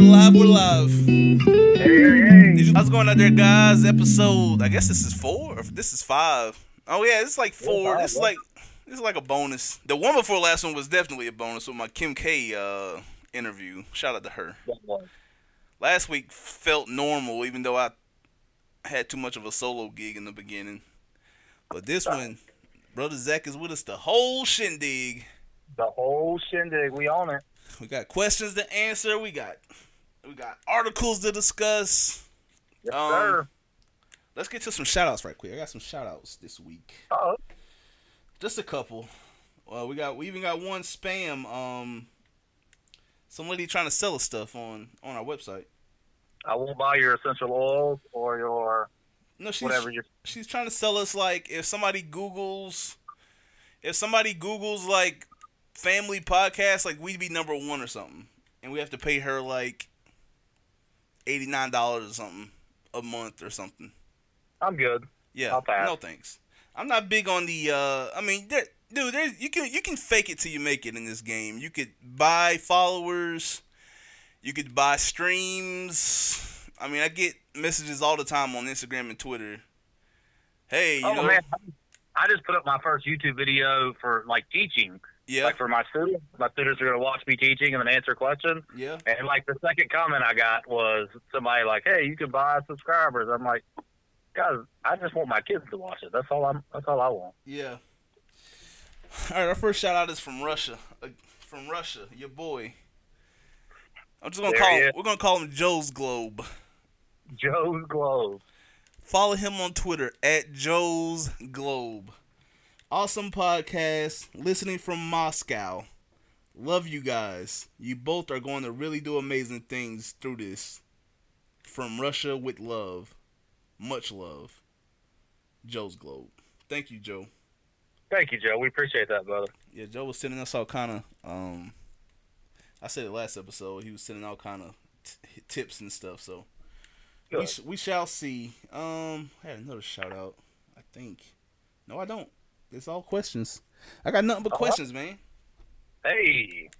we're live. Hey, hey, hey. How's it going out there, guys? Episode, I guess this is four, or this is five. Oh yeah, it's like four. yeah. like it's like a bonus. The one before last one was definitely a bonus with my Kim K uh, interview. Shout out to her. Last week felt normal, even though I had too much of a solo gig in the beginning. But this one, brother Zach is with us the whole shindig. The whole shindig, we on it. We got questions to answer. We got we got articles to discuss. Yes, Um, sir. Let's get to some shout outs right quick. I got some shout outs this week. Oh, Just a couple. Well, we got we even got one spam um some lady trying to sell us stuff on on our website. I won't buy your essential oils or your No, she's whatever you. she's trying to sell us like if somebody googles if somebody googles like family podcast like we'd be number 1 or something and we have to pay her like $89 or something a month or something. I'm good. Yeah. No thanks. I'm not big on the uh I mean there dude there you can you can fake it till you make it in this game. You could buy followers, you could buy streams. I mean I get messages all the time on Instagram and Twitter. Hey, you oh know man, I just put up my first YouTube video for like teaching, Yeah. like for my students. My students are gonna watch me teaching and then answer questions. yeah. And like the second comment I got was somebody like, "Hey, you can buy subscribers." I'm like, guys, I just want my kids to watch it. That's all I'm. That's all I want. Yeah. All right, our first shout out is from Russia. Uh, from Russia, your boy. I'm just gonna There call he is. we're gonna call him Joe's Globe. Joe's Globe. Follow him on Twitter at Joe's Globe. Awesome podcast. Listening from Moscow. Love you guys. You both are going to really do amazing things through this. From Russia with love. Much love. Joe's Globe. Thank you, Joe. Thank you, Joe. We appreciate that, brother. Yeah, Joe was sending us all kind of. Um, I said it last episode. He was sending all kind of t- tips and stuff. So we sh- we shall see. Um, I had another shout out. I think. No, I don't. It's all questions. I got nothing but Uh-huh. questions, man. Hey,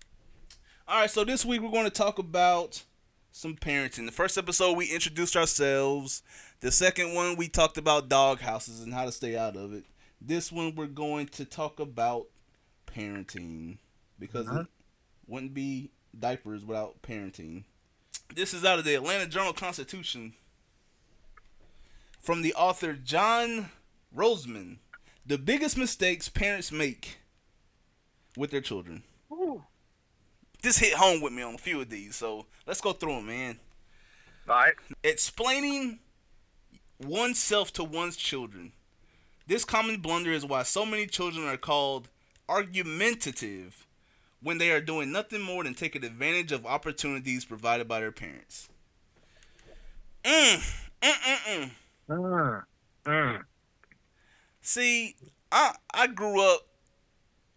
All right, so this week we're going to talk about some parenting. The first episode we introduced ourselves. The second one we talked about dog houses and how to stay out of it. This one we're going to talk about parenting because Uh-huh. it wouldn't be diapers without parenting. This is out of the Atlanta Journal Constitution from the author John Rosemond. The biggest mistakes parents make with their children this hit home with me on a few of these, so let's go through them, man. all right. Explaining oneself to one's children. This common blunder is why so many children are called argumentative when they are doing nothing more than taking advantage of opportunities provided by their parents. Mm, mm, mm, mm. Mm. Mm. See, I I grew up.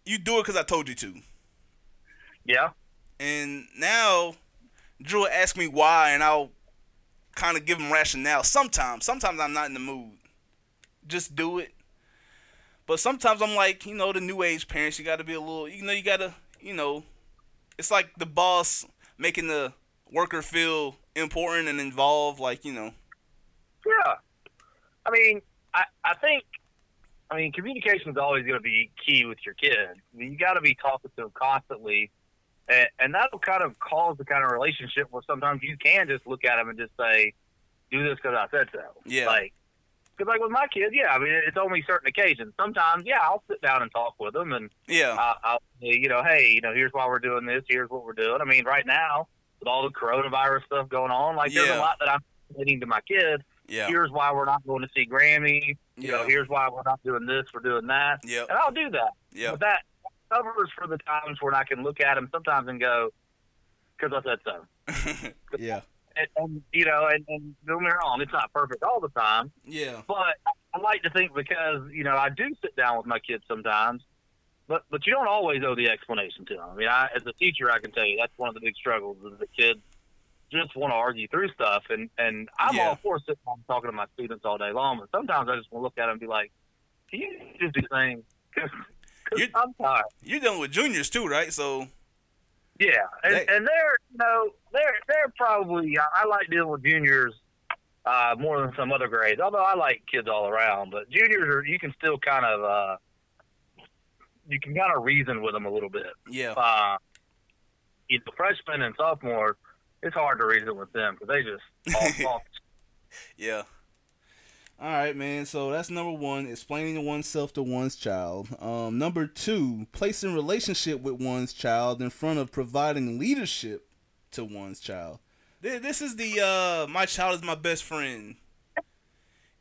You do it because I told you to. Yeah. And now Drew will ask me why, and I'll kind of give him rationale. Sometimes, sometimes I'm not in the mood. Just do it. But sometimes I'm like, you know, the new age parents, you got to be a little, you know, you got to, you know, it's like the boss making the worker feel important and involved, like, you know. Yeah. I mean, I, I think, I mean, communication is always going to be key with your. I mean, you got to be talking to them constantly. And, and that'll kind of cause the kind of relationship where sometimes you can just look at them and just say, do this because I said so. Yeah. Like, because like with my kids, yeah, I mean, it's only certain occasions. Sometimes, yeah, I'll sit down and talk with them and Yeah. I, I'll say, you know, hey, you know, here's why we're doing this. Here's what we're doing. I mean, right now with all the coronavirus stuff going on, like there's a lot that I'm explaining to my kids. Yeah. Here's why we're not going to see Grammy. You know, here's why we're not doing this. We're doing that, Yep. and I'll do that. Yep. But that covers for the times when I can look at them sometimes and go, because I said so. yeah. And, and you know, and, and don't get me wrong, it's not perfect all the time. Yeah. But I like to think because you know I do sit down with my kids sometimes, but but you don't always owe the explanation to them. I mean, I, as a teacher, I can tell you that's one of the big struggles is the kids just want to argue through stuff, and and I'm Yeah. all for sitting down talking to my students all day long, but sometimes I just want to look at them and be like, can you just do things? Because You- I'm tired. You're dealing with juniors too, right? So Yeah, and, They- and they're you know they're they're probably I, I like dealing with juniors uh, more than some other grades. Although I like kids all around, but juniors are you can still kind of uh, you can kind of reason with them a little bit. Yeah. Uh, you know, freshmen and sophomores, it's hard to reason with them because they just all, Yeah. All right, man. So that's number one, explaining oneself to one's child. Um, number two, placing relationship with one's child in front of providing leadership to one's child. This is the uh, my child is my best friend,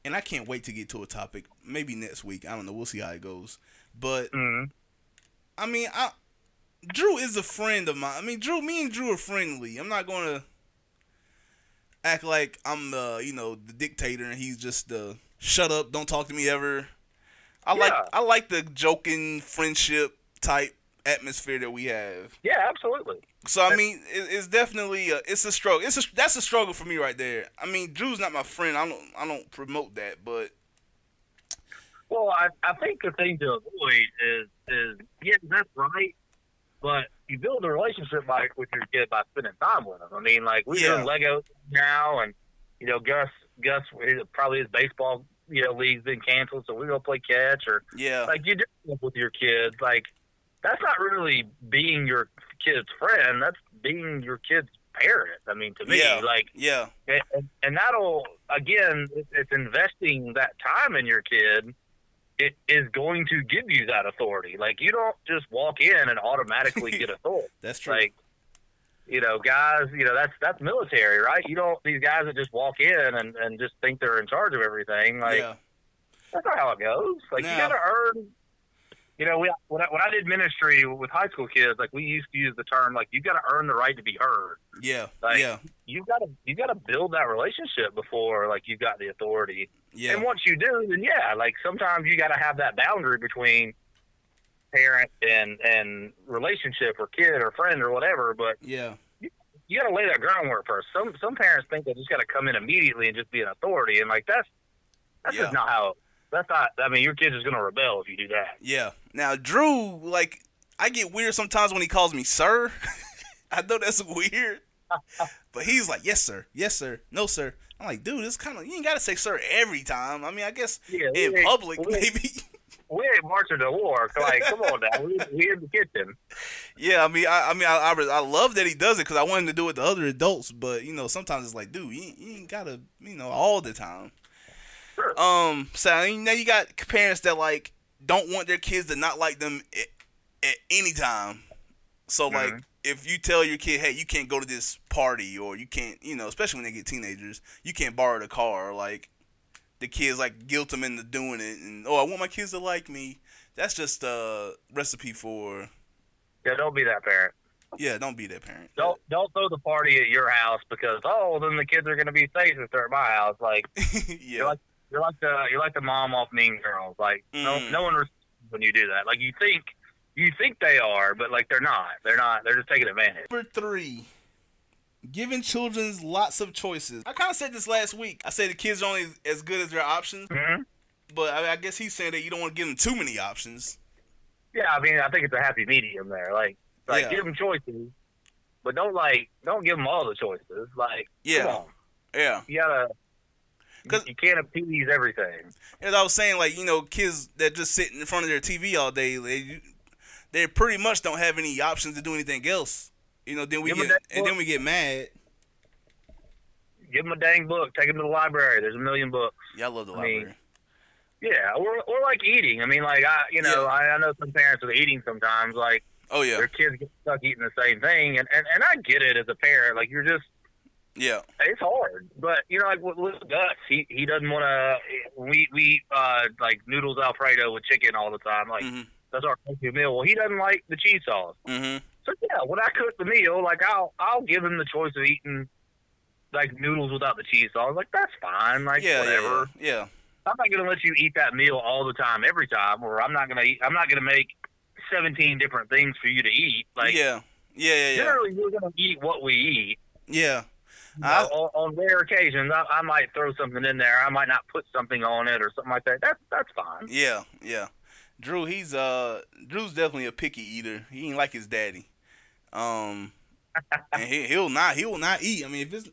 and I can't wait to get to a topic. Maybe next week. I don't know. We'll see how it goes. But Mhm. I mean, I Drew is a friend of mine. I mean, Drew, me and Drew are friendly. I'm not gonna act like I'm the you know the dictator and he's just the shut up, don't talk to me ever. I like I like the joking friendship type atmosphere that we have. yeah, absolutely. So I mean, it, it's definitely a, it's a struggle. It's a that's a struggle for me right there. I mean, Drew's not my friend. I don't I don't promote that, but Well, I, I think the thing to avoid is is yeah, that's right, but you build a relationship by with your kid by spending time with them. I mean, like we're Yeah. doing Lego now, and you know, Gus Gus probably his baseball you know league's been canceled, so we go play catch or yeah, like you do with your kids. Like that's not really being your kid's friend. That's being your kid's parent. I mean, to me, Yeah. like yeah, and, and that'll again it's investing that time in your kid it is going to give you that authority like you don't just walk in and automatically get authority that's true. like you know guys you know that's that's military right you don't these guys that just walk in and and just think they're in charge of everything like yeah, that's not how it goes like No. you gotta earn you know, we, when, I, when I did ministry with high school kids, like we used to use the term, like you got to earn the right to be heard. yeah, Like, yeah, You got to you got to build that relationship before like you've got the authority. yeah, And once you do, then yeah, like sometimes you got to have that boundary between parent and and relationship or kid or friend or whatever. But yeah, you got to lay that groundwork first. Some some parents think they just got to come in immediately and just be an authority, and like that's that's Yeah. just not how. That's not. I mean, your kid's is gonna rebel if you do that. yeah. Now Drew, like, I get weird sometimes when he calls me sir. I know that's weird, but he's like, yes sir, yes sir, no sir. I'm like, dude, it's kind of you ain't gotta say sir every time. I mean, I guess Yeah, in public maybe. We ain't marching to war. So like, come on now, we we in the kitchen. Yeah, I mean, I, I mean, I, I, I love that he does it because I want him to do it to other adults. But you know, sometimes it's like, dude, you, you ain't gotta, you know, all the time. Sure. Um, so I mean, now you got parents that like don't want their kids to not like them at, at any time. So like, Mhm. if you tell your kid, hey, you can't go to this party, or you can't, you know, especially when they get teenagers, you can't borrow the car. Like, the kids like guilt them into doing it, and oh, I want my kids to like me. That's just a recipe for Yeah, don't be that parent. yeah. Don't be that parent. Don't don't throw the party at your house because oh, then the kids are gonna be safe if they're at my house. Like yeah, like you're like the you're like the mom off Mean Girls. Like no Mm. no one responds when you do that. Like you think you think they are, but like they're not. They're not. They're just taking advantage. Number three, giving children lots of choices. I kind of said this last week. I said the kids are only as good as their options, hmm but I, I guess he's saying that you don't want to give them too many options. Yeah, I mean, I think it's a happy medium there. Like like Yeah. give them choices, but don't like don't give them all the choices. Like Yeah. come on, Yeah, you gotta. 'Cause- you can't appease everything. as I was saying, like you know, kids that just sit in front of their TV all day, they they pretty much don't have any options to do anything else. You know, then we Give get and then we get mad. Give them a dang book. Take them to the library. There's a million books. Yeah, I love the I mean, library. Yeah, or or like eating. I mean, like I, you know, Yeah. I, I know some parents are eating sometimes. Like Oh yeah, their kids get stuck eating the same thing, and and and I get it as a parent. Like you're just, yeah, it's hard. But you know, like with, Gus, he he doesn't want to. We we eat uh like noodles Alfredo with chicken all the time. Like mhm, that's our go-to meal. Well, he doesn't like the cheese sauce. mhm, So yeah, when I cook the meal, like I'll I'll give him the choice of eating like noodles without the cheese sauce. Like that's fine. Like yeah, whatever. yeah, yeah, I'm not gonna let you eat that meal all the time, every time, or I'm not gonna eat. I'm not gonna make 17 different things for you to eat. Like yeah, yeah, yeah, yeah, generally, we're gonna eat what we eat. yeah. I- on, on rare occasions, I, I might throw something in there. I might not put something on it or something like that. That's that's fine. Yeah, yeah. Drew, he's uh, Drew's definitely a picky eater. He ain't like his daddy. Um, and he, he'll not he will not eat. I mean, if it's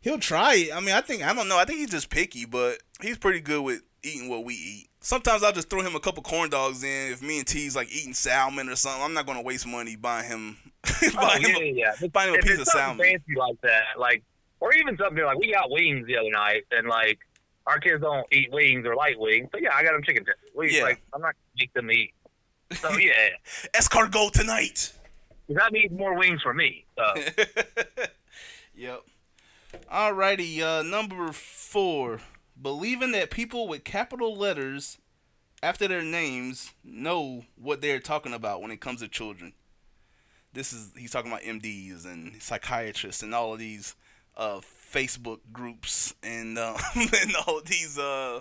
he'll try it. I mean, I think I don't know. I think he's just picky, but he's pretty good with eating what we eat. Sometimes I'll just throw him a couple corn dogs in. If me and T's like eating salmon or something, I'm not gonna waste money buying him Oh, yeah, him, a- yeah, buying him a if piece of salmon. fancy like that, like, or even something like we got wings the other night, and like our kids don't eat wings or light wings, so yeah, I got them chicken tenders. We Yeah. like I'm not gonna make them eat. So yeah, Escargot tonight. that means more wings for me. So yep. Alrighty, uh, number four. Believing that people with capital letters after their names know what they're talking about when it comes to children. This is he's talking about MDs and psychiatrists and all of these uh, Facebook groups and uh, and all these uh,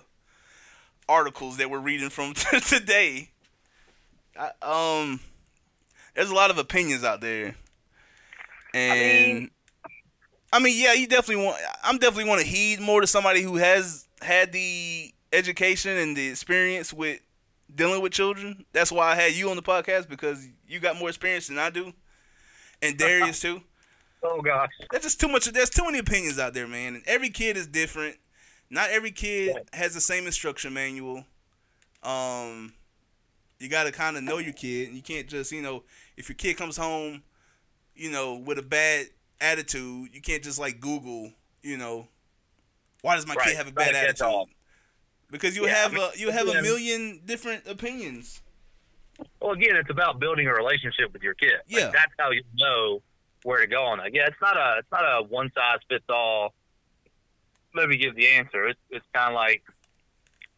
articles that we're reading from today. I, um, there's a lot of opinions out there, and mean- I mean, yeah, you definitely want. I'm definitely want to heed more to somebody who has had the education and the experience with dealing with children. That's why I had you on the podcast because you got more experience than I do, and Darius too. Oh gosh, There's just too much. There's too many opinions out there, man. And every kid is different. Not every kid has the same instruction manual. Um, you got to kind of know your kid, you can't just, you know, if your kid comes home, you know, with a bad attitude, you can't just like Google, you know, why does my Right. kid have a bad catch attitude? Because you Yeah, have I mean, a you have a million different opinions. Well, again, it's about building a relationship with your kid. Like, Yeah. that's how you know where to go on it. Yeah, it's not a it's not a one size fits all. Let me give the answer. It's it's kind of like,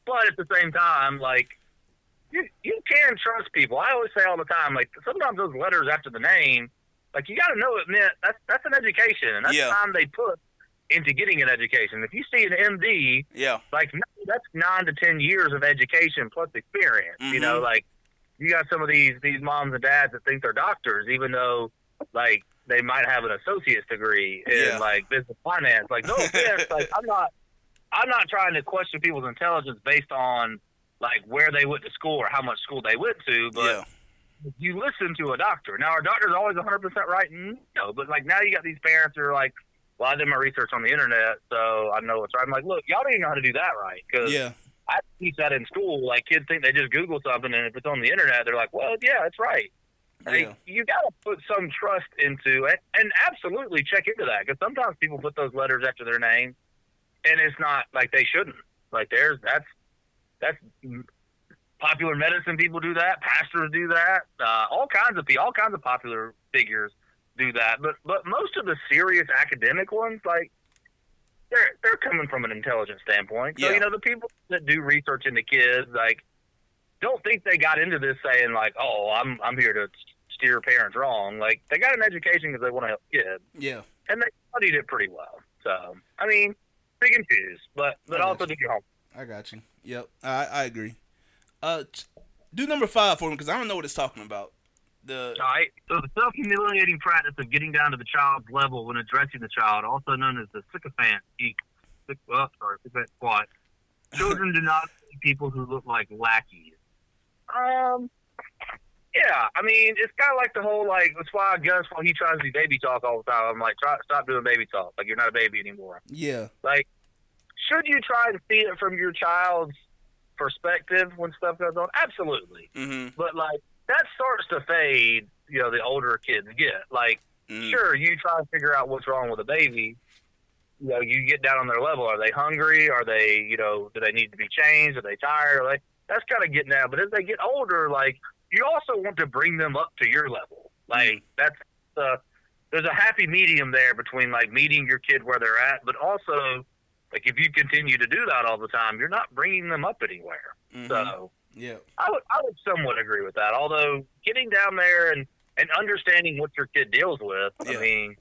but at the same time, like you you can trust people. I always say all the time, like sometimes those letters after the name, like you got to know it meant that's that's an education, and that's Yeah. time they put into getting an education. If you see an MD, Yeah. like that's nine to ten years of education plus experience. You know, Mhm. like you got some of these these moms and dads that think they're doctors, even though like they might have an associate's degree in Yeah. like business finance. Like no offense, like I'm not I'm not trying to question people's intelligence based on like where they went to school or how much school they went to, but yeah. you listen to a doctor. Now, are doctors always 100% right? No, but like now you got these parents who are like, well, I did my research on the internet, so I know it's right. I'm like, look, y'all don't even know how to do that right because Yeah. I teach that in school. Like kids think they just Google something, and if it's on the internet, they're like, well, yeah, it's right. Like, Yeah. you got to put some trust into it, and absolutely check into that because sometimes people put those letters after their name, and it's not like they shouldn't. Like there's that's that's popular medicine people do that, pastors do that, uh, all kinds of people, all kinds of popular figures do that. But but most of the serious academic ones, like they're they're coming from an intelligent standpoint. So Yeah. you know the people that do research into kids, like don't think they got into this saying like, oh, I'm I'm here to steer parents wrong. Like they got an education because they want to help kids, Yeah. and they studied it pretty well. So I mean, pick and choose, but but also do your homework. I got you. Yep, I I agree. Uh, do number five for me because I don't know what it's talking about. The All right. So the self-humiliating practice of getting down to the child's level when addressing the child, also known as the sycophant, syc- oh, sorry, sycophant squat. Children do not see people who look like lackeys. Um. Yeah, I mean, it's kind of like the whole like. That's why Gus, when he tries to do baby talk all the time, I'm like, try stop doing baby talk. Like you're not a baby anymore. yeah, Like, should you try to see it from your child's perspective when stuff goes on? Absolutely mm-hmm, but like that starts to fade. You know, the older kids get like, mm sure, you try to figure out what's wrong with a baby. You know, you get down on their level. Are they hungry? Are they, you know, do they need to be changed? Are they tired? Are they? That's kind of getting out. But as they get older, like you also want to bring them up to your level. Like that's the there's a happy medium there between like meeting your kid where they're at, but also like if you continue to do that all the time, you're not bringing them up anywhere. mhm, So. yeah, I would I would somewhat agree with that. Although getting down there and and understanding what your kid deals with, Yeah. I mean,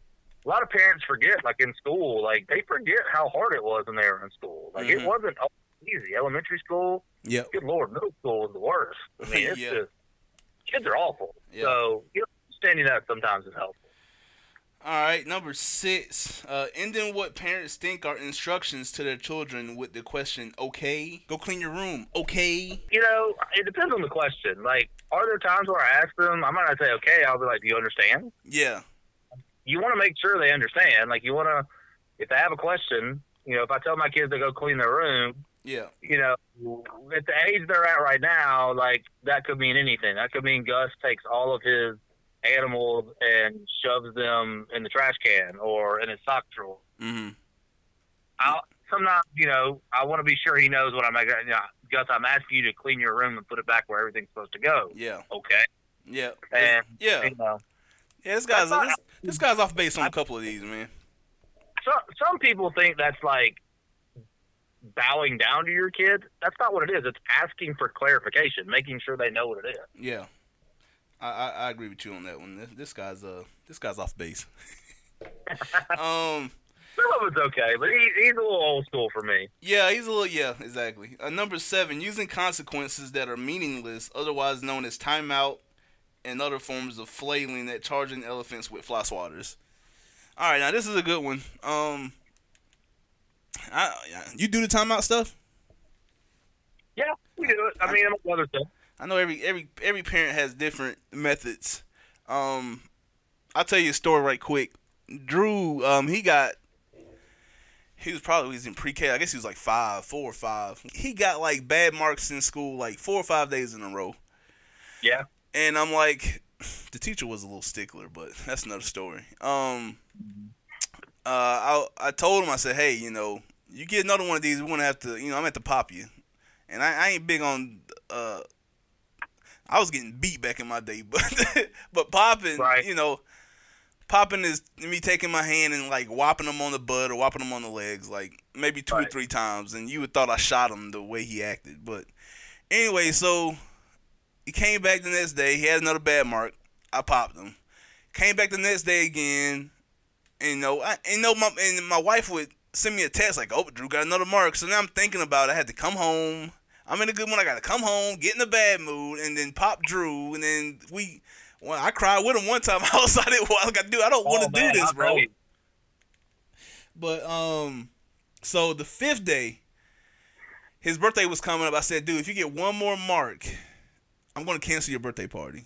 a lot of parents forget, like in school, like they forget how hard it was when they were in school. Like Mhm. it wasn't easy. Elementary school, yeah. good lord, middle school was the worst. I mean, it's Yeah. just kids are awful. Yeah. So you know, understanding that sometimes is helpful. All right, number six. Uh, ending what parents think are instructions to their children with the question, "Okay, go clean your room." Okay. You know, it depends on the question. Like, are there times where I ask them? I might not say okay. I'll be like, "Do you understand?" Yeah. You want to make sure they understand. Like, you want to, if they have a question, you know, if I tell my kids to go clean their room, Yeah. you know, at the age they're at right now, like that could mean anything. That could mean Gus takes all of his animals and shoves them in the trash can or in his sock drawer. Mm-hmm. I sometimes, you know, I want to be sure he knows what I'm. You know, Gus, I'm asking you to clean your room and put it back where everything's supposed to go. Yeah. Okay. Yeah. And yeah. you know, Yeah. This guy's this, this guy's off base on a couple of these, man. some some people think that's like bowing down to your kid. That's not what it is. It's asking for clarification, making sure they know what it is. Yeah. I, I, I agree with you on that one. This, this guy's uh this guy's off base. um. Some of it's okay, but he, he's a little old school for me. Yeah, he's a little. Yeah, exactly. Uh, number seven, using consequences that are meaningless, otherwise known as timeout, and other forms of flailing at charging elephants with fly swatters. All right, now this is a good one. Um, I, yeah, you do the timeout stuff. Yeah, we do it. I mean, among other stuff. I know every every every parent has different methods. Um, I'll tell you a story right quick. Drew, um, he got. He was probably he was in pre-K. I guess he was like five, four or five. He got like bad marks in school like four or five days in a row. Yeah. And I'm like, the teacher was a little stickler, but that's another story. Um, uh, I I told him I said, hey, you know, you get another one of these, we're gonna have to, you know, I'm at to pop you, and I, I ain't big on. Uh, I was getting beat back in my day, but but popping, Right. you know, popping is me taking my hand and like whopping him on the butt or whopping him on the legs, like maybe two or three times, and you would thought I shot him the way he acted. But anyway, so he came back the next day. He had another bad mark. I popped him. Came back the next day again, and you know, I, and you know, my and my wife would send me a text like, "Oh, Drew got another mark." So now I'm thinking about it. I had to come home. I'm in a good mood. I got to come home, get in a bad mood, and then pop Drew, and then we. Well, I cried with him one time. I was like, "What I got to do? I don't want Oh, to do this, bro." But um, so the fifth day, his birthday was coming up. I said, "Dude, if you get one more mark, I'm gonna cancel your birthday party."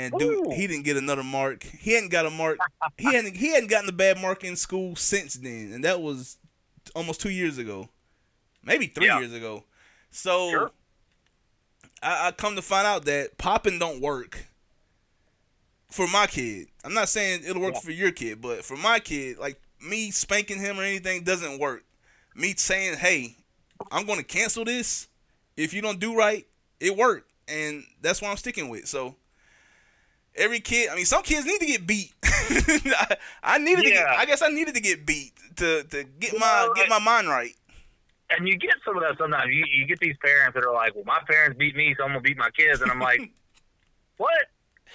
And dude, Ooh. he didn't get another mark. He hadn't got a mark. he hadn't he hadn't gotten a bad mark in school since then, and that was almost two years ago, maybe three Yeah. years ago. So Sure. I, I come to find out that popping don't work for my kid. I'm not saying it'll work Yeah. for your kid, but for my kid, like me spanking him or anything doesn't work. Me saying, "Hey, I'm going to cancel this if you don't do right," it worked, and that's what I'm sticking with. So every kid, I mean, some kids need to get beat. I, I needed to. Get, I guess I needed to get beat to to get my Well, get my mind right. And you get some of that sometimes. You, you get these parents that are like, well, my parents beat me, so I'm going to beat my kids. And I'm like, what?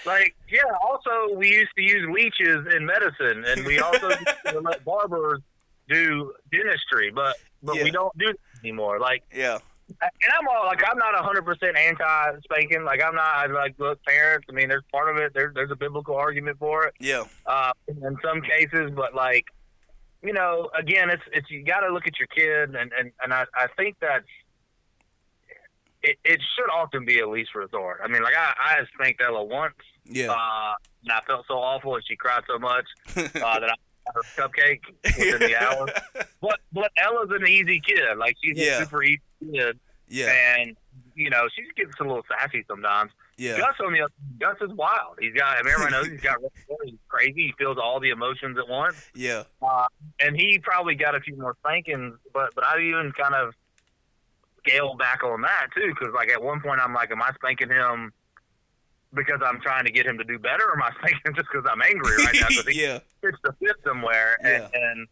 Like, yeah, also, we used to use leeches in medicine, and we also used to let barbers do dentistry, but, but Yeah. we don't do that anymore. Like, Yeah, and I'm all like, I'm not 100% anti spanking. Like, I'm not, I like, look, parents, I mean, there's part of it, there, there's a biblical argument for it yeah, uh, in some cases, but like, you know, again, it's it's you got to look at your kid, and and and I I think that's it. It should often be a least resort. I mean, like I I spanked Ella once, yeah. uh, and I felt so awful, and she cried so much uh, that I her cupcake within the hour. But but Ella's an easy kid, like she's Yeah. super easy kid, yeah, and you know she gets a little sassy sometimes. yeah, Gus on the other, Gus is wild. He's got. I mean, everyone knows he's got. He's crazy. He feels all the emotions at once, yeah, uh, and he probably got a few more spankings. But but I even kind of scaled back on that too, because like at one point I'm like, am I spanking him because I'm trying to get him to do better, or am I spanking him just because I'm angry right now? Because he yeah, fits the fit somewhere, and, and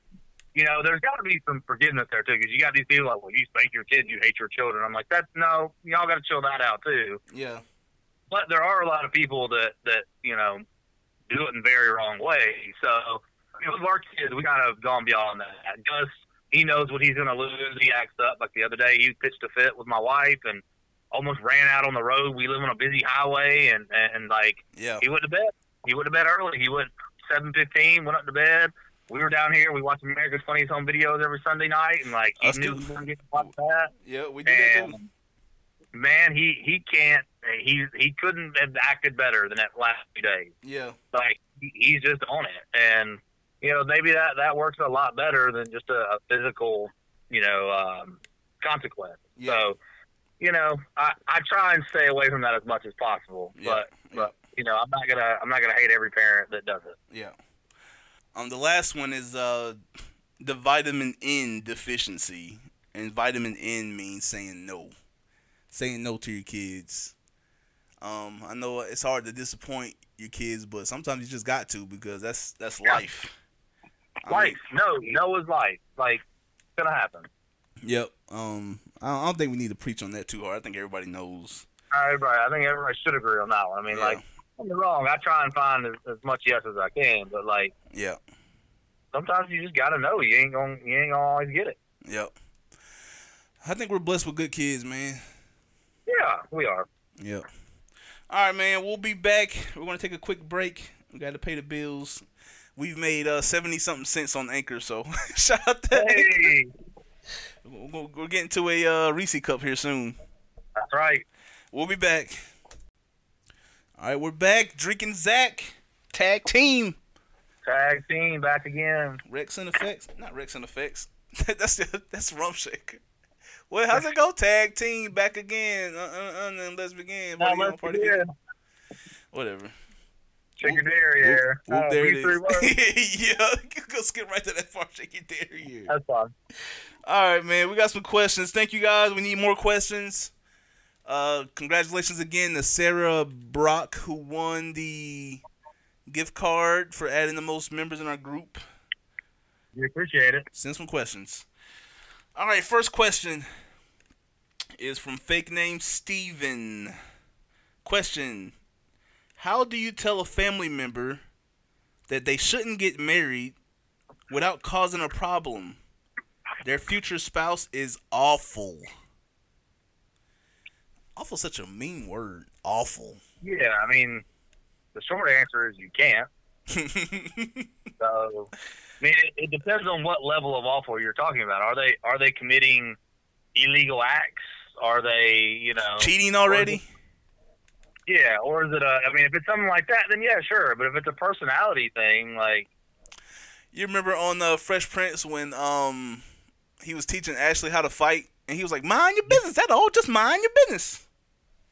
you know, there's got to be some forgiveness there too, because you got these people like, well, you spank your kids, you hate your children. I'm like, that's no, y'all got to chill that out too yeah, but there are a lot of people that that you know do it in very wrong way. So you know, with our kids, we kind of gone beyond that. Gus, he knows what he's going to lose. He acts up. Like the other day, he pitched a fit with my wife and almost ran out on the road. We live on a busy highway, and and like yeah, he went to bed. He went to bed early. He went seven fifteen, went up to bed. We were down here. We watched America's Funniest Home Videos every Sunday night, and like he Us knew we were gonna get to watch that. Yeah, we do that too. Man, he he can't. He he couldn't have acted better than that last few days. Yeah, Like he, he's just on it, and you know maybe that that works a lot better than just a, a physical, you know, um, consequence. yeah, So, you know, I, I try and stay away from that as much as possible. Yeah, But but you know, I'm not gonna I'm not gonna hate every parent that does it. yeah. Um, the last one is uh, the vitamin N deficiency, and vitamin N means saying no, saying no to your kids. Um, I know it's hard to disappoint your kids, but sometimes you just got to because that's that's Yeah. life. I mean, Life, no, no is life. Like it's gonna happen. Yep. Um, I don't, I don't think we need to preach on that too hard. I think everybody knows. Everybody, I think everybody should agree on that one. I mean, Yeah. like, don't get wrong. I try and find as, as much yes as I can, but like Yeah. sometimes you just gotta know you ain't gonna you ain't gonna always get it. Yep. I think we're blessed with good kids, man. Yeah, we are. Yep. All right, man. We'll be back. We're gonna take a quick break. We got to pay the bills. We've made uh seventy something cents on Anchor, so shout out to Hey, We're, we're getting to a uh, Reese cup here soon. that's right. We'll be back. All right, we're back. Drinking Zach tag team. Tag team back again. Rex and Effects, not Rex and Effects. that's that's Rump Shaker. Well, how's it go? Tag team back again. Uh, uh, uh, and let's begin. Let's party begin. Whatever. Shake your derriere. Whoop, whoop, Uh, there it three yeah, go skip right to that part. Shake your derriere. That's fine. All right, man. We got some questions. Thank you guys. We need more questions. Uh, congratulations again to Sarah Brock who won the gift card for adding the most members in our group. We appreciate it. Send some questions. All right, first question is from fake name Steven. Question How do you tell a family member that they shouldn't get married without causing a problem? Their future spouse is awful. Awful such a mean word. Awful. Yeah, I mean, the short answer is you can't. So, I mean, it, it depends on what level of awful you're talking about. Are they are they committing illegal acts? Are they, you know, Cheating already? yeah? Or is it a? I mean, if it's something like that, then yeah, sure. But if it's a personality thing, like, You remember on uh, Fresh Prince when um he was teaching Ashley how to fight, and he was like, "Mind your business. That's all. Just mind your business."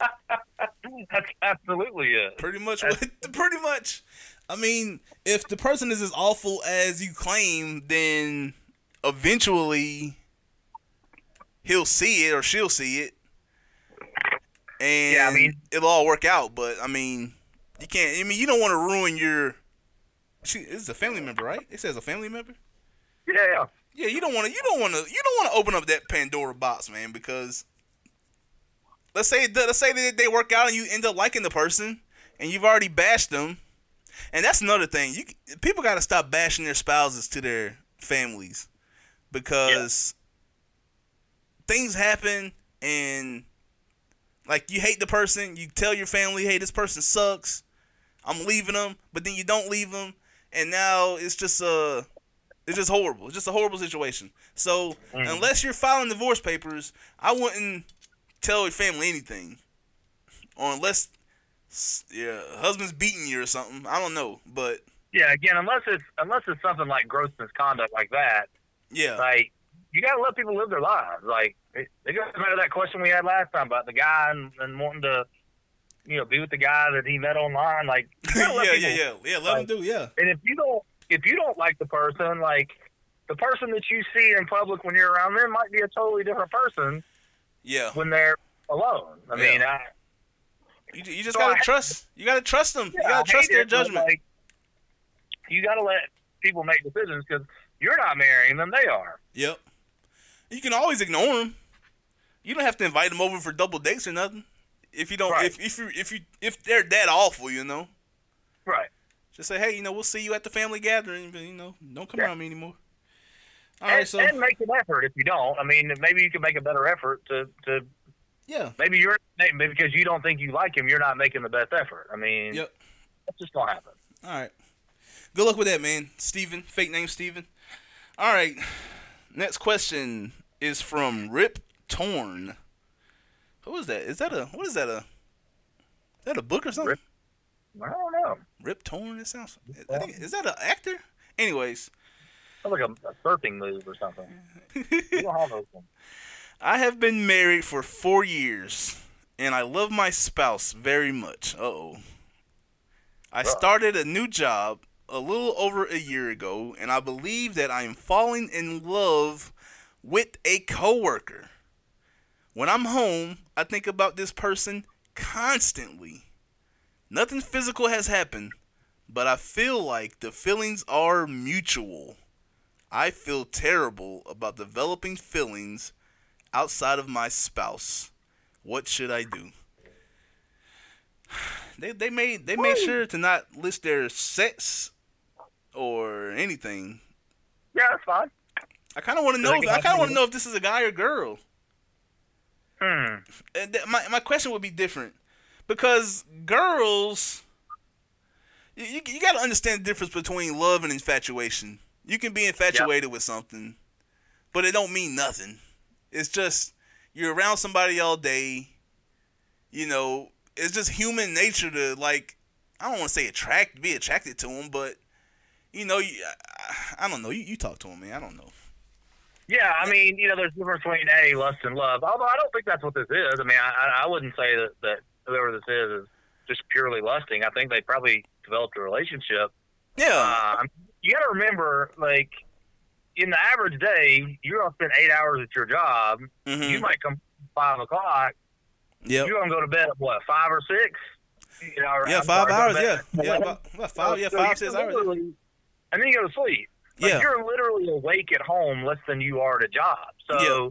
that's absolutely it. Pretty much. What, pretty much. I mean, if the person is as awful as you claim, then eventually he'll see it or she'll see it, and Yeah, I mean- it'll all work out. But I mean, you can't. I mean, you don't want to ruin your. She this is a family member, right? It says a family member. Yeah, yeah. Yeah, you don't want to. You don't want to. You don't want to open up that Pandora box, man. Because let's say let's say that they work out and you end up liking the person, and you've already bashed them, and that's another thing. You people got to stop bashing their spouses to their families because things happen and like you hate the person. You tell your family, "Hey, this person sucks. I'm leaving them," but then you don't leave them, and now it's just a it's just horrible. It's just a horrible situation. So Mhm. unless you're filing divorce papers, I wouldn't tell your family anything. Or unless your husband's beating you or something. I don't know, but Yeah, again, unless it's unless it's something like gross misconduct like that, yeah, like you gotta let people live their lives. Like it, it goes back to that question we had last time about the guy and, and wanting to, you know, be with the guy that he met online. Like, yeah, let yeah, people- yeah, yeah. Let like- them do, yeah, And if you don't, if you don't like the person, like the person that you see in public when you're around them might be a totally different person yeah. when they're alone. I Yeah. mean, I, You, you just So gotta I- trust. You gotta trust them. yeah, you gotta trust their it, judgment. Like, you gotta let people make decisions because you're not marrying them; they are. Yep. You can always ignore them. You don't have to invite them over for double dates or nothing. If you don't, Right. if if you if you if they're that awful, you know, Right. Just say, hey, you know, we'll see you at the family gathering, but you know, don't come Yeah. around me anymore. All and, right, so and make an effort if you don't. I mean, maybe you can make a better effort to to yeah, maybe you're maybe because you don't think you like him, you're not making the best effort. I mean, Yep. that's just gonna happen. all right. Good luck with that, man. Steven, fake name Steven. All right. Next question is from Rip Torn. Who is that? Is that a what is that a is that a book or something? Rip- I don't know. Rip Torn. It sounds. I think, is that an actor? Anyways, Sounds like a, a surfing move or something. You don't have those ones. I have been married for four years, and I love my spouse very much. Uh oh. I started a new job a little over a year ago, and I believe that I am falling in love with a coworker. When I'm home, I think about this person constantly. Nothing physical has happened, but I feel like the feelings are mutual. I feel terrible about developing feelings outside of my spouse. What should I do? They they made they made sure to not list their sex or anything. Yeah, that's fine. I kind of want to know. If, I kind of want to know if this is a guy or girl. Hmm. And th- my my question would be different because girls, you you, got to understand the difference between love and infatuation. You can be infatuated with something, but it don't mean nothing. It's just you're around somebody all day. You know, it's just human nature to like. I don't want to say attract, be attracted to them, but you know, you, I, I don't know. You, you talk to him, man. I don't know. Yeah, I mean, you know, there's a difference between a lust and love. Although I don't think that's what this is. I mean, I, I- I wouldn't say that that whoever this is is just purely lusting. I think they probably developed a relationship. Yeah, Uh, you got to remember, like, in the average day, you're gonna spend eight hours at your job. hmm You might come five o'clock. Yeah. You're gonna go to bed at what five or six? You know, Yeah, five hours. Yeah, yeah, about, five. Yeah, So five, six hours. And then you go to sleep. Like Yeah, you're literally awake at home less than you are at a job. So, Yeah.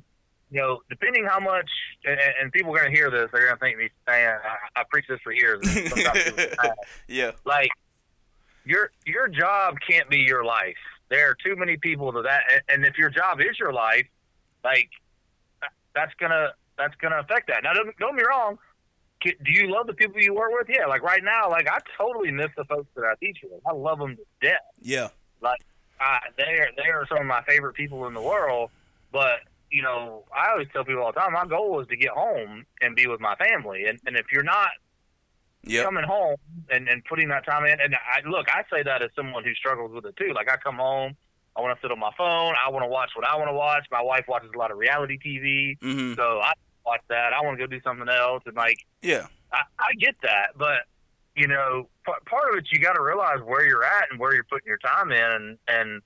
You know, depending how much, and, and people are going to hear this, they're going to think me saying, I, I preach this for years. and sometimes people say, yeah, like, your your job can't be your life. There are too many people to that, and, if your job is your life, like, that's gonna that's gonna affect that. Now, don't, don't get me wrong. Do you love the people you work with? Yeah, like right now, like I totally miss the folks that I teach with. I love them to death. yeah, Like, I, they are they are some of my favorite people in the world. But you know, I always tell people all the time, my goal is to get home and be with my family. And and if you're not yeah, coming home and and putting that time in, and I look, I say that as someone who struggles with it too. Like I come home, I want to sit on my phone, I want to watch what I want to watch. My wife watches a lot of reality TV, hmm so I watch that. I want to go do something else, and like yeah, I, I get that, but you know, p- part of it you got to realize where you're at and where you're putting your time in, and and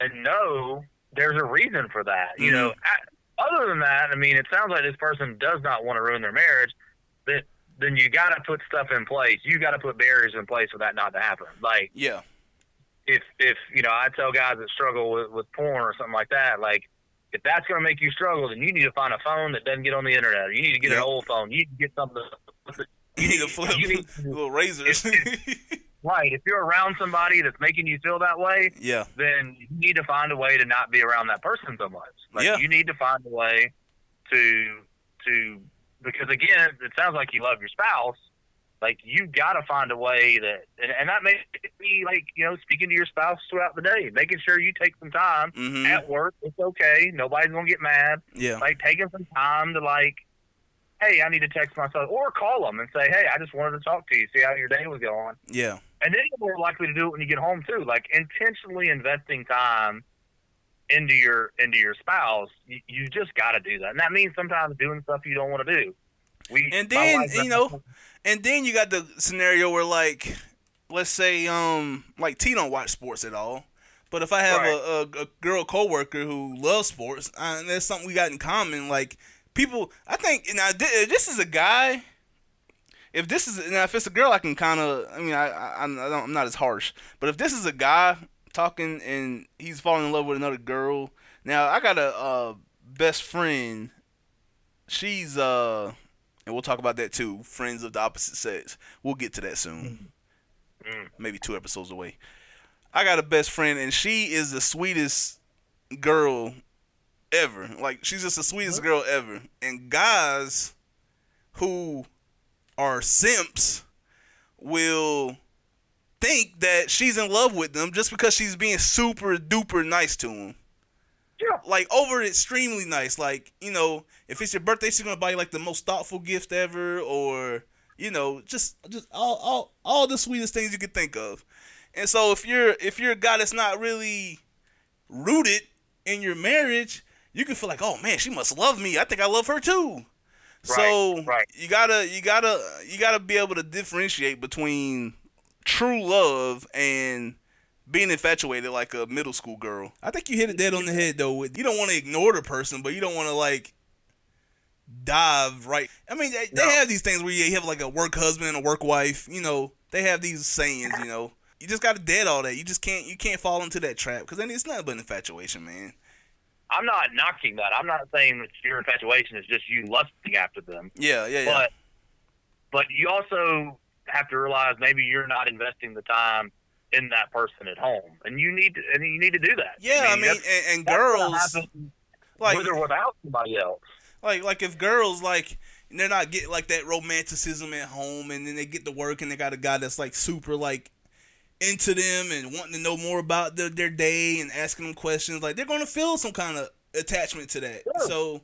and know there's a reason for that. You know, mm-hmm. I, other than that, I mean, it sounds like this person does not want to ruin their marriage. That then you got to put stuff in place. You got to put barriers in place for that not to happen. Like yeah, if if you know, I tell guys that struggle with with porn or something like that, like. If that's going to make you struggle, then you need to find a phone that doesn't get on the internet. Or you need to get Yep. an old phone. You need to get something. You need to flip you need- little razors. Right. If you're around somebody that's making you feel that way, yeah, then you need to find a way to not be around that person so much. Like Yeah. you need to find a way to to because again, it sounds like you love your spouse. Like you got to find a way that, and, and that may be like you know speaking to your spouse throughout the day, making sure you take some time hmm at work. It's okay. Nobody's gonna get mad. yeah, Like taking some time to like, hey, I need to text myself or call them and say, hey, I just wanted to talk to you, see how your day was going. yeah, And then you're more likely to do it when you get home too. Like intentionally investing time into your into your spouse, you, you just got to do that. And that means sometimes doing stuff you don't want to do. We And then, you know, and then you got the scenario where like, let's say um like T don't watch sports at all, but if I have a, a, a girl coworker who loves sports, uh, and that's something we got in common. Like people, I think now thi- this is a guy. If this is now, if it's a girl, I can kind of. I mean, I, I I'm I don't, I'm not as harsh. But if this is a guy talking and he's falling in love with another girl, now I got a uh, best friend. She's uh, and we'll talk about that too. Friends of the opposite sex. We'll get to that soon. Mm. Maybe two episodes away. I got a best friend, and she is the sweetest girl ever. Like she's just the sweetest girl ever. And guys who are simps will think that she's in love with them just because she's being super duper nice to him. Yeah. Like over extremely nice. Like, you know, if it's your birthday, she's gonna buy you like the most thoughtful gift ever or you know, just just all all all the sweetest things you could think of. And so if you're if you're a guy that's not really rooted in your marriage, you can feel like, oh man, she must love me. I think I love her too. So Right, you gotta you gotta you gotta be able to differentiate between true love and being infatuated like a middle school girl. I think you hit it dead on the head though. With you don't want to ignore the person, but you don't want to like dive right. I mean, they, they No. have these things where you have like a work husband and a work wife. You know, they have these sayings. You know, you just got to dead all that. You just can't you can't fall into that trap because then it's nothing but infatuation, man. I'm not knocking that. I'm not saying that your infatuation is just you lusting after them, Yeah, yeah, yeah. but but you also have to realize maybe you're not investing the time in that person at home, and you need to, and you need to do that. yeah, I mean, that's- and, and girls like with or without somebody else. Like like if girls like they're not getting like that romanticism at home and then they get to work and they got a guy that's like super like into them and wanting to know more about their, their day and asking them questions like they're gonna feel some kind of attachment to that. Sure. So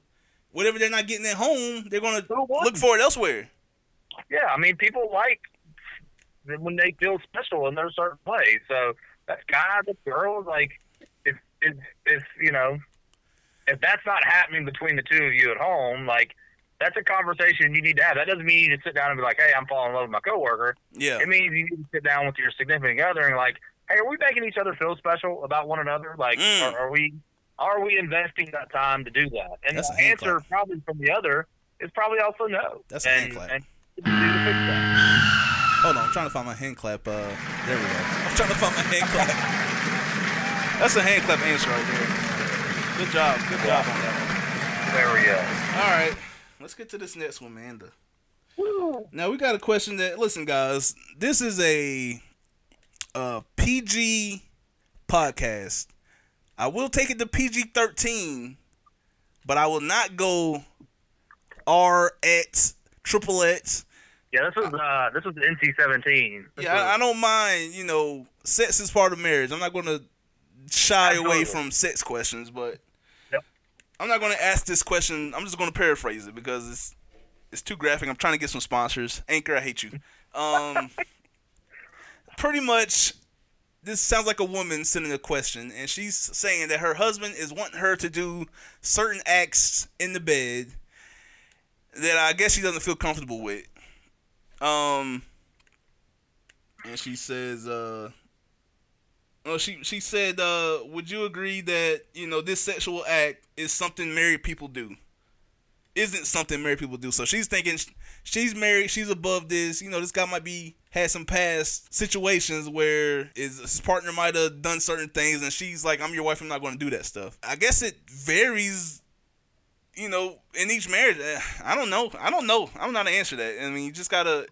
whatever they're not getting at home, they're gonna Who look for it elsewhere. Yeah, I mean, people like when they feel special in their certain way. So that's guys, that's girls. Like, if if if you know, if that's not happening between the two of you at home, like that's a conversation you need to have. That doesn't mean you need to sit down and be like, "Hey, I'm falling in love with my coworker." Yeah. It means you need to sit down with your significant other and like, "Hey, are we making each other feel special about one another? Like, Mm. are, are we are we investing that time to do that?" And That's the a hand answer probably from the other is probably also no. That's a hand clap. And you need to fix that. Hold on, I'm trying to find my hand clap. Uh, there we go. I'm trying to find my hand clap. That's a hand clap answer right there. Good job. Good job on that one. There we go. All right, let's get to this next one, man. The- Now we got a question that listen, guys. This is a uh, PG podcast. I will take it to PG thirteen, but I will not go R X triple X. Yeah, this was uh, this was NC seventeen. Yeah, I, I don't mind. You know, sex is part of marriage. I'm not going to shy away from sex questions, but Yep. I'm not going to ask this question. I'm just going to paraphrase it because it's it's too graphic. I'm trying to get some sponsors. Anchor, I hate you. Um, pretty much, this sounds like a woman sending a question, and she's saying that her husband is wanting her to do certain acts in the bed that I guess she doesn't feel comfortable with. Um, and she says, uh, well, she she said, uh, would you agree that you know this sexual act is something married people do? Isn't something married people do? So she's thinking she's married, she's above this. You know, this guy might be had some past situations where his, his partner might have done certain things, and she's like, "I'm your wife, I'm not going to do that stuff." I guess it varies you know, in each marriage, eh, I don't know. I don't know. I don't know how to answer that. I mean, you just gotta.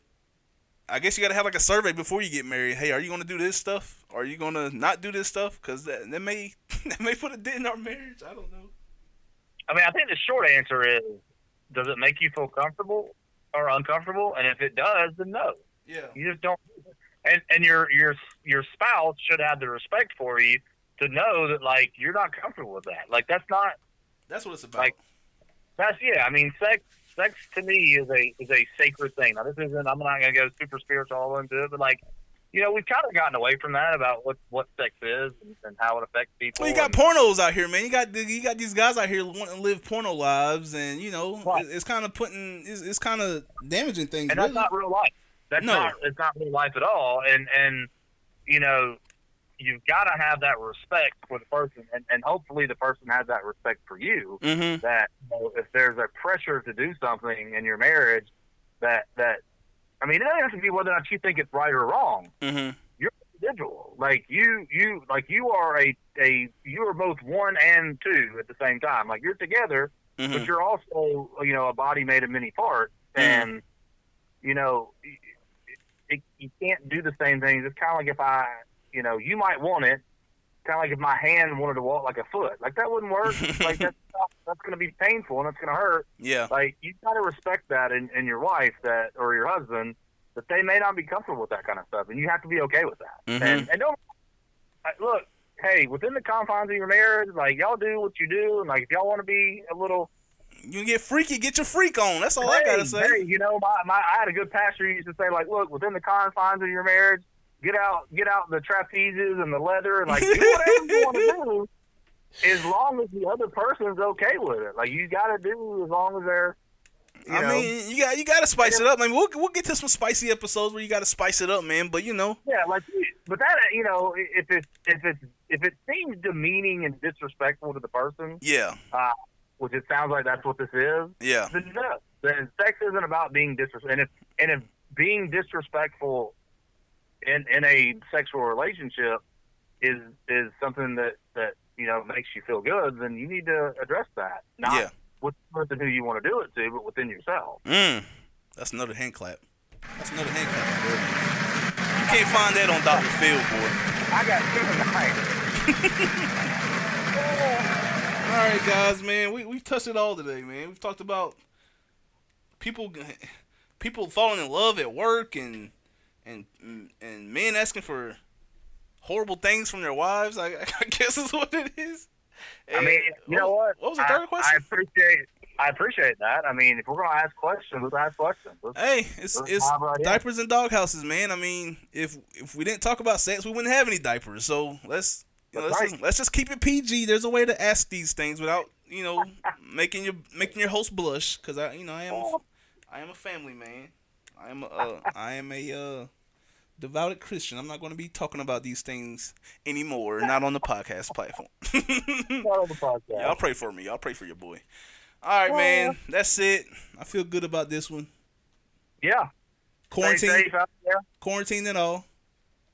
I guess you gotta have like a survey before you get married. Hey, are you gonna do this stuff? Are you gonna not do this stuff? Because that, that may that may put a dent in our marriage. I don't know. I mean, I think the short answer is: Does it make you feel comfortable or uncomfortable? And if it does, then no. Yeah. You just don't. And and your your your spouse should have the respect for you to know that like you're not comfortable with that. Like that's not That's what it's about. Like- that's yeah. I mean, sex sex to me is a is a sacred thing. Now this isn't. I'm not gonna go super spiritual into it, but like. You know, we've kind of gotten away from that about what what sex is and, how it affects people. well, you got and- pornos out here, man. You got you got these guys out here wanting to live porno lives, and you know, Right. it's kind of putting it's, it's kind of damaging things. and that's not real life. That's No. not it's not real life at all. And and you know, you've got to have that respect for the person, and, and hopefully the person has that respect for you. mm-hmm. That you know, if there's a pressure to do something in your marriage, that that I mean, it doesn't have to be whether or not you think it's right or wrong. Mm-hmm. Individual, like you, you like you are a a you are both one and two at the same time. Like you're together, Mm-hmm. but you're also you know a body made of many parts Mhm. and you know it, it, you can't do the same things it's kind of like if i you know you might want it kind of like if my hand wanted to walk like a foot like that wouldn't work like that's not, that's going to be painful and it's going to hurt Yeah. like you got to respect that in, in your wife that or your husband that they may not be comfortable with that kind of stuff, and you have to be okay with that. Mhm. And, and don't like, look. Hey, within the confines of your marriage, like y'all do what you do, and like if y'all want to be a little You get freaky, get your freak on. That's all I gotta say. hey, you know, my, my I had a good pastor who used to say, like, look, within the confines of your marriage, get out get out the trapezes and the leather and like do whatever you want to do as long as the other person's okay with it. Like you gotta do as long as they're you I know, mean, you got you got to spice it up. I mean, we'll we'll get to some spicy episodes where you got to spice it up, man. But you know, yeah, like but that you know, if it if it if it seems demeaning and disrespectful to the person, yeah, uh, which it sounds like that's what this is, yeah, then no. Then sex isn't about being disrespectful. And if and if being disrespectful in in a sexual relationship is is something that that you know makes you feel good, then you need to address that. Not yeah. with the person who you want to do it to, but within yourself. Mm, that's another hand clap. That's another hand clap. You can't find that on Doctor Phil, boy. I got two tonight. All right, guys, man. We we've touched it all today, man. We've talked about people people falling in love at work and and and men asking for horrible things from their wives. I, I guess is what it is. I mean, you know what? What was the I- third I question? appreciate. I appreciate that. I mean, if we're gonna ask questions, let's ask questions. Let's, Hey, it's it's right in. diapers and doghouses, man. I mean, if if we didn't talk about sex, we wouldn't have any diapers. So let's you know, let's, right. just, let's just keep it PG. There's a way to ask these things without you know making your making your host blush, because I you know I am a, oh. I am a family man. I am a uh, am a uh, devout Christian. I'm not going to be talking about these things anymore. Not on the podcast platform. Not on the podcast. Y'all pray for me. Y'all pray for your boy. All right, man. That's it. I feel good about this one. Yeah. Quarantine, safe out there. quarantine and all.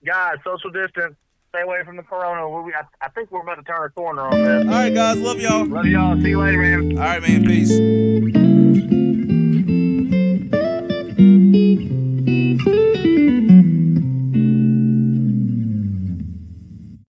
guys, social distance. Stay away from the corona. We, I, I think we're about to turn a corner on this. All right, guys. Love y'all. Love y'all. See you later, man. All right, man. Peace.